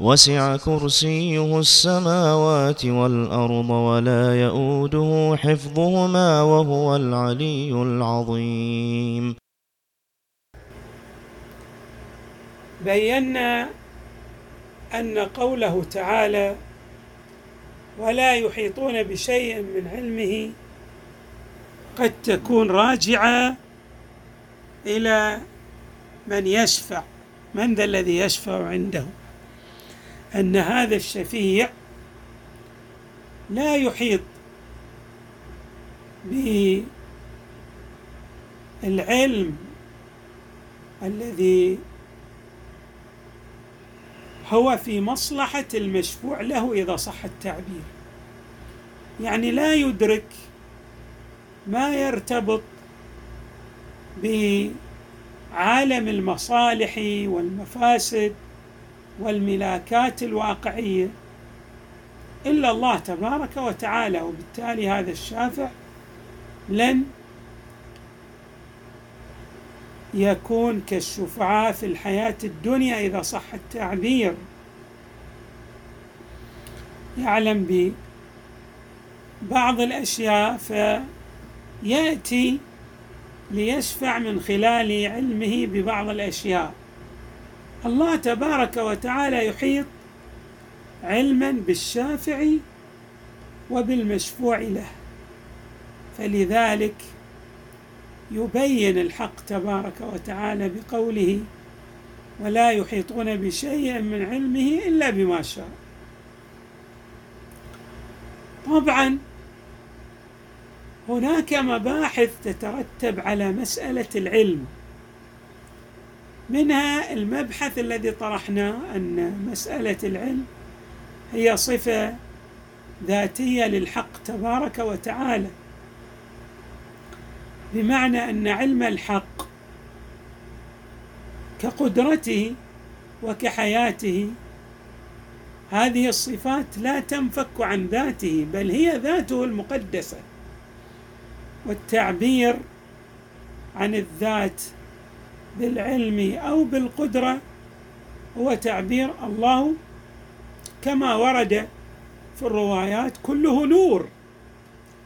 وسع كرسيه السماوات والأرض ولا يؤوده حفظهما وهو العلي العظيم. بينا أن قوله تعالى ولا يحيطون بشيء من علمه قد تكون راجعة إلى من يشفع. من ذا الذي يشفع عنده؟ أن هذا الشفيع لا يحيط بالعلم الذي هو في مصلحة المشفوع له إذا صح التعبير. يعني لا يدرك ما يرتبط بعالم المصالح والمفاسد والملاكات الواقعية. إلا الله تبارك وتعالى وبالتالي هذا الشافع لن يكون كالشفعاء في الحياة الدنيا إذا صح التعبير. يعلم ببعض الأشياء فيأتي ليشفع من خلال علمه ببعض الأشياء. الله تبارك وتعالى يحيط علما بالشافع وبالمشفوع له. فلذلك يبين الحق تبارك وتعالى بقوله ولا يحيطون بشيء من علمه إلا بما شاء طبعا هناك مباحث تترتب على مسألة العلم. منها المبحث الذي طرحناه أن مسألة العلم هي صفة ذاتية للحق تبارك وتعالى. بمعنى أن علم الحق كقدرته وكحياته هذه الصفات لا تنفك عن ذاته بل هي ذاته المقدسة. والتعبير عن الذات بالعلم أو بالقدرة هو تعبير الله كما ورد في الروايات كله نور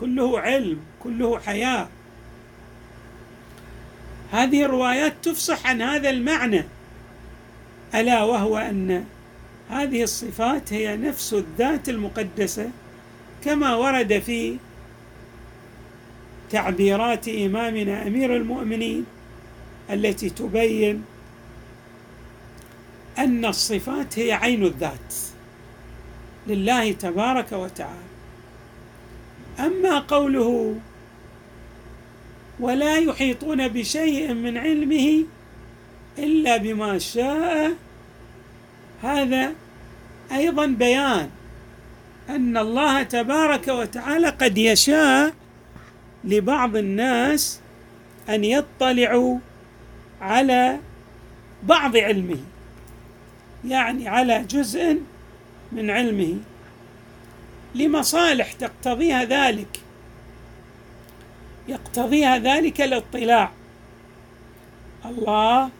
كله علم كله حياة. هذه الروايات تفصح عن هذا المعنى ألا وهو أن هذه الصفات هي نفس الذات المقدسة كما ورد في تعبيرات إمامنا أمير المؤمنين التي تبين أن الصفات هي عين الذات لله تبارك وتعالى. أما قوله ولا يحيطون بشيء من علمه إلا بما شاء هذا أيضا بيان أن الله تبارك وتعالى قد يشاء لبعض الناس أن يطلعوا على بعض علمه يعني على جزء من علمه. لمصالح تقتضيها ذلك يقتضيها ذلك الاطلاع. الله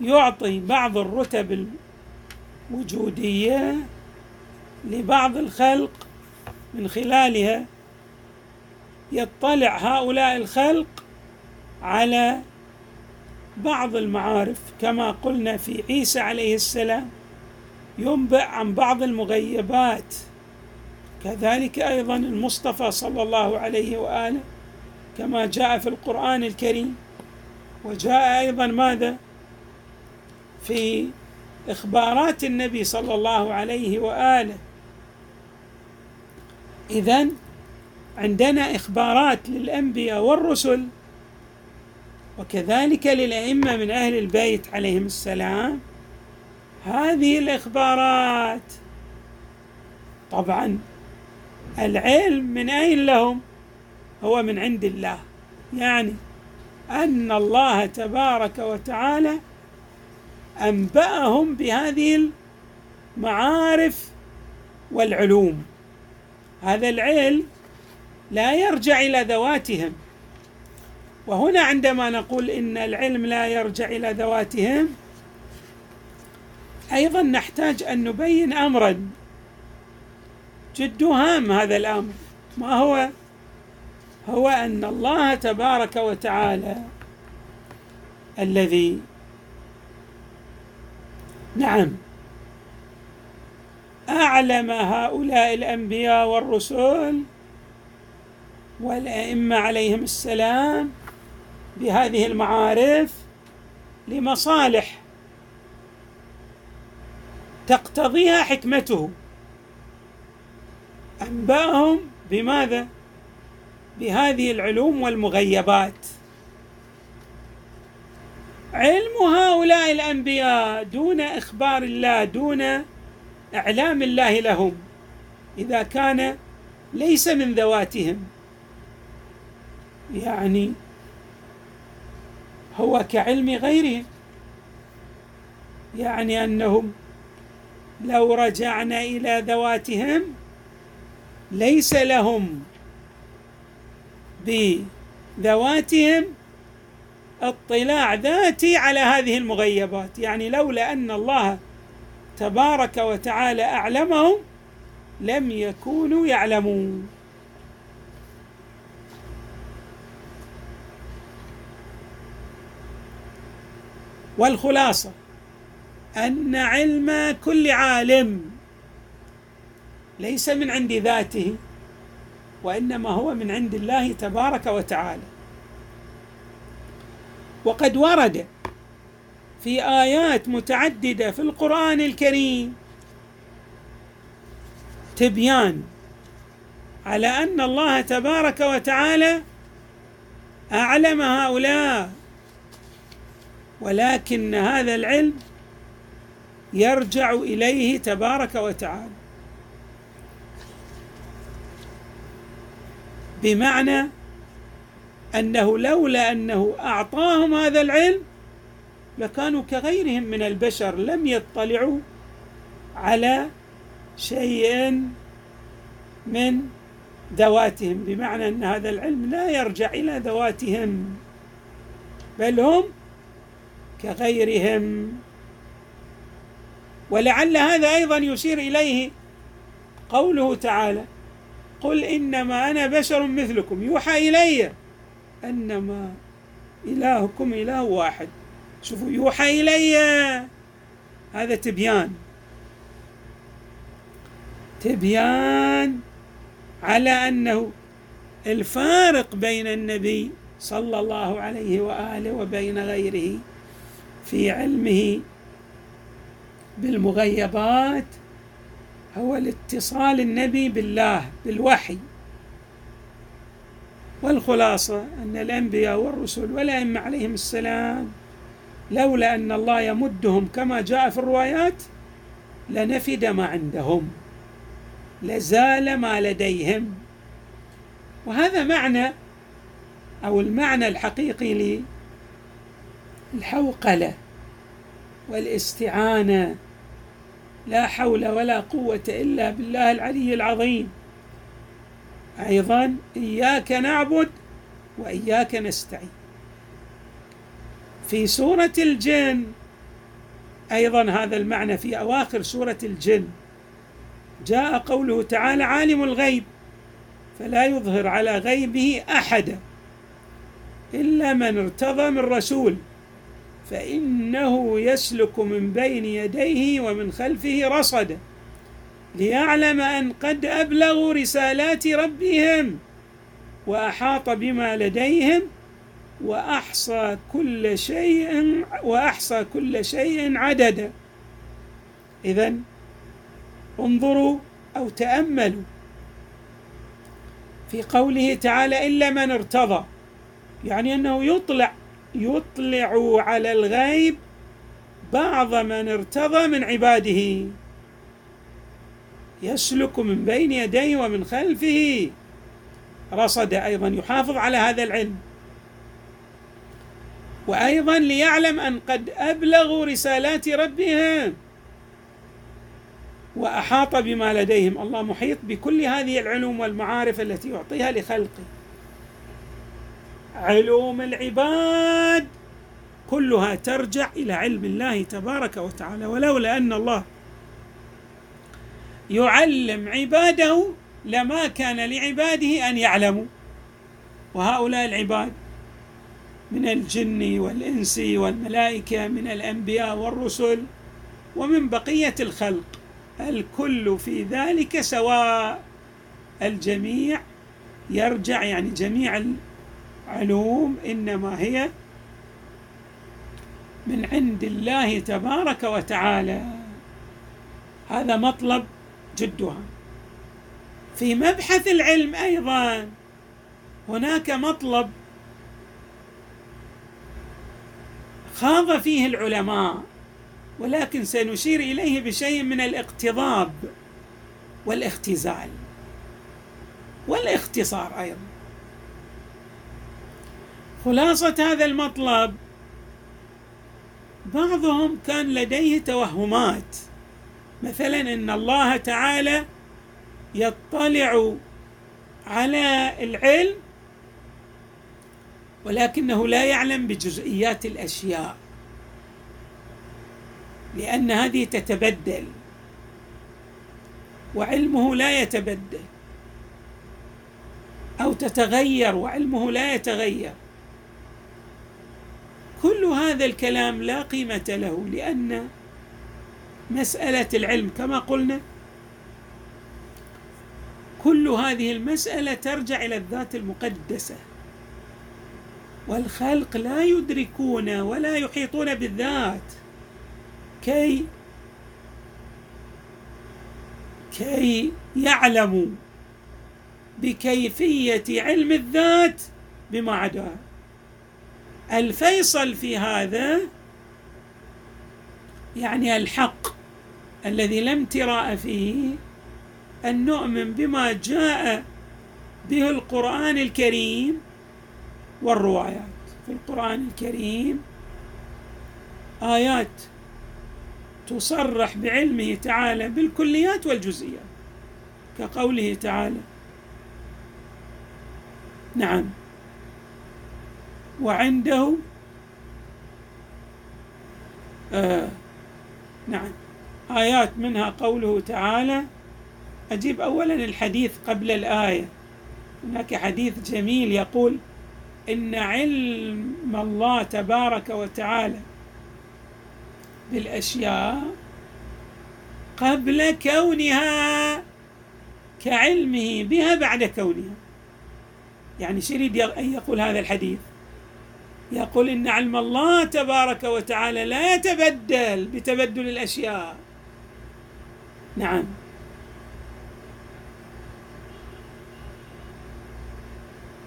يعطي بعض الرتب الوجودية لبعض الخلق من خلالها. يطلع هؤلاء الخلق على بعض المعارف كما قلنا في عيسى عليه السلام ينبئ عن بعض المغيبات. كذلك أيضا المصطفى صلى الله عليه وآله كما جاء في القرآن الكريم. وجاء أيضا ماذا؟ في إخبارات النبي صلى الله عليه وآله. اذا عندنا إخبارات للأنبياء والرسل وكذلك للأئمة من أهل البيت عليهم السلام. هذه الإخبارات طبعا العلم من أين لهم؟ هو من عند الله. يعني أن الله تبارك وتعالى أنبأهم بهذه المعارف والعلوم. هذا العلم لا يرجع إلى ذواتهم. وهنا عندما نقول إن العلم لا يرجع إلى ذواتهم أيضا نحتاج أن نبين امرا. جد هام هذا الأمر. ما هو؟ هو أن الله تبارك وتعالى الذي نعم أعلم هؤلاء الأنبياء والرسل والأئمة عليهم السلام بهذه المعارف لمصالح تقتضيها حكمته. أنباهم بماذا؟ بهذه العلوم والمغيبات. علم هؤلاء الأنبياء دون إخبار الله دون إعلام الله لهم إذا كان ليس من ذواتهم. يعني هو كعلم غيرهم يعني أنهم لو رجعنا إلى ذواتهم ليس لهم بذواتهم اطلاع ذاتي على هذه المغيبات. يعني لولا أن الله تبارك وتعالى أعلمهم لم يكونوا يعلمون. والخلاصة أن علم كل عالم ليس من عند ذاته وإنما هو من عند الله تبارك وتعالى. وقد ورد في آيات متعددة في القرآن الكريم تبيان على أن الله تبارك وتعالى أعلم هؤلاء ولكن هذا العلم يرجع إليه تبارك وتعالى. بمعنى أنه لولا أنه أعطاهم هذا العلم لكانوا كغيرهم من البشر لم يطلعوا على شيء من ذواتهم. بمعنى أن هذا العلم لا يرجع إلى ذواتهم بل هم كغيرهم. ولعل هذا أيضا يشير إليه قوله تعالى قل إنما أنا بشر مثلكم. يوحى إلي أنما إلهكم إله واحد. شوفوا يوحى إلي. هذا تبيان. تبيان على أنه الفارق بين النبي صلى الله عليه وآله وبين غيره في علمه بالمغيبات هو الاتصال النبي بالله بالوحي. والخلاصة أن الأنبياء والرسل والأئمة عليهم السلام لولا أن الله يمدهم كما جاء في الروايات لنفد ما عندهم لزال ما لديهم. وهذا معنى أو المعنى الحقيقي للحوقلة والاستعانة. لا حول ولا قوة إلا بالله العلي العظيم. أيضا إياك نعبد وإياك نستعين. في سورة الجن أيضا هذا المعنى في أواخر سورة الجن جاء قوله تعالى عالم الغيب فلا يظهر على غيبه أحدا إلا من ارتضى من رسول. فإنه يسلك من بين يديه ومن خلفه رصدا ليعلم أن قد ابلغوا رسالات ربهم وأحاط بما لديهم وأحصى كل شيء وأحصى كل شيء عددا اذا انظروا أو تأملوا في قوله تعالى إلا من ارتضى يعني أنه يطلع يطلع على الغيب بعض من ارتضى من عباده. يسلك من بين يديه ومن خلفه. رصد أيضا يحافظ على هذا العلم. وأيضا ليعلم أن قد ابلغوا رسالات ربهم وأحاط بما لديهم. الله محيط بكل هذه العلوم والمعارف التي يعطيها لخلقه. علوم العباد كلها ترجع إلى علم الله تبارك وتعالى ولولا ان الله يعلم عباده لما كان لعباده أن يعلموا. وهؤلاء العباد من الجن والإنس والملائكة من الأنبياء والرسل ومن بقية الخلق الكل في ذلك سواء الجميع يرجع يعني جميع العلوم إنما هي من عند الله تبارك وتعالى. هذا مطلب جدها. في مبحث العلم أيضا هناك مطلب خاض فيه العلماء ولكن سنشير إليه بشيء من الاقتضاب والاختزال والاختصار أيضا. خلاصة هذا المطلب. بعضهم كان لديه توهمات. مثلا إن الله تعالى يطلع على العلم ولكنه لا يعلم بجزئيات الأشياء لأن هذه تتبدل وعلمه لا يتبدل أو تتغير وعلمه لا يتغير. كل هذا الكلام لا قيمة له لأن مسألة العلم كما قلنا كل هذه المسألة ترجع إلى الذات المقدسة. والخلق لا يدركون ولا يحيطون بالذات. كي كي يعلموا بكيفية علم الذات بما عداها الفيصل في هذا يعني الحق الذي لا امتراء فيه أن نؤمن بما جاء به القرآن الكريم والروايات. في القرآن الكريم آيات تصرح بعلمه تعالى بالكليات والجزئيات كقوله تعالى. نعم. وعنده آه نعم آيات منها قوله تعالى أجيب أولا الحديث قبل الآية. هناك حديث جميل يقول إن علم الله تبارك وتعالى بالأشياء قبل كونها كعلمه بها بعد كونها. يعني شريد أن يقول هذا الحديث؟ يقول إن علم الله تبارك وتعالى لا يتبدل بتبدل الأشياء. نعم.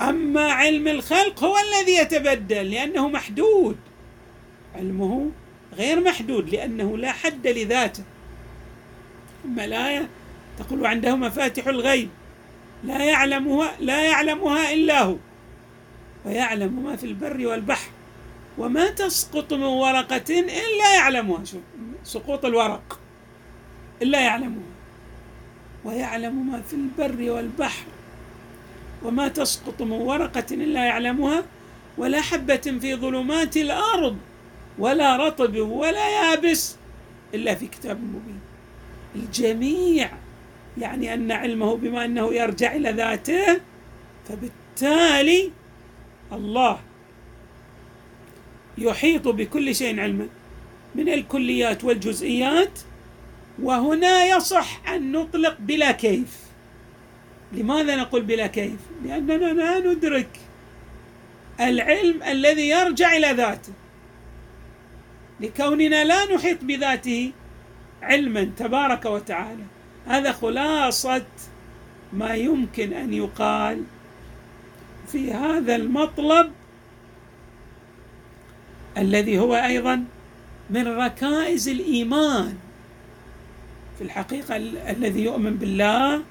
أما علم الخلق هو الذي يتبدل لأنه محدود. علمه غير محدود لأنه لا حد لذاته. أما الآية تقول عنده مفاتح الغيب لا يعلمها لا يعلمها إلا هو. ويعلم ما في البر والبحر وما تسقط من ورقة إلا يعلمها. شوف سقوط الورق إلا يعلمها. ويعلم ما في البر والبحر وما تسقط من ورقة إلا يعلمها ولا حبة في ظلمات الأرض ولا رطب ولا يابس إلا في كتاب مبين. الجميع يعني أن علمه بما أنه يرجع إلى ذاته فبالتالي الله يحيط بكل شيء علما من الكليات والجزئيات وهنا يصح أن نطلق بلا كيف. لماذا نقول بلا كيف؟ لأننا لا ندرك العلم الذي يرجع إلى ذاته. لكوننا لا نحيط بذاته علما تبارك وتعالى هذا خلاصة ما يمكن أن يقال في هذا المطلب الذي هو أيضا من ركائز الإيمان. في الحقيقة الذي يؤمن بالله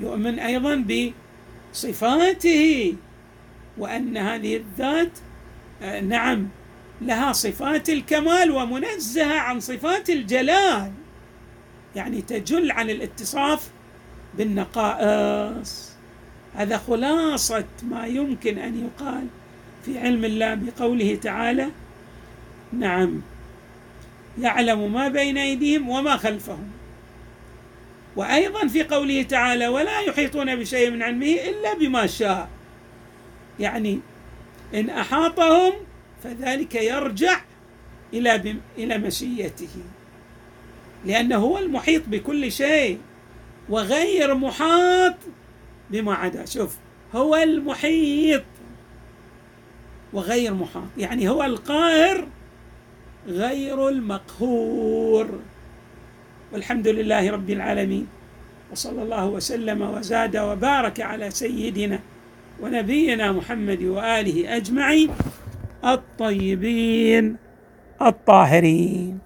يؤمن أيضا بصفاته وأن هذه الذات آه، نعم لها صفات الكمال ومنزهة عن صفات الجلال. يعني تجل عن الاتصاف بالنقائص. هذا خلاصة ما يمكن أن يقال في علم الله بقوله تعالى نعم يعلم ما بين أيديهم وما خلفهم. وأيضا في قوله تعالى ولا يحيطون بشيء من علمه إلا بما شاء. يعني إن أحاطهم فذلك يرجع إلى إلى مشيته. لأنه هو المحيط بكل شيء وغير محاط بما عدا شوف هو المحيط وغير محاط يعني هو القاهر غير المقهور. والحمد لله رب العالمين وصلى الله وسلم وزاد وبارك على سيدنا ونبينا محمد وآله أجمعين الطيبين الطاهرين.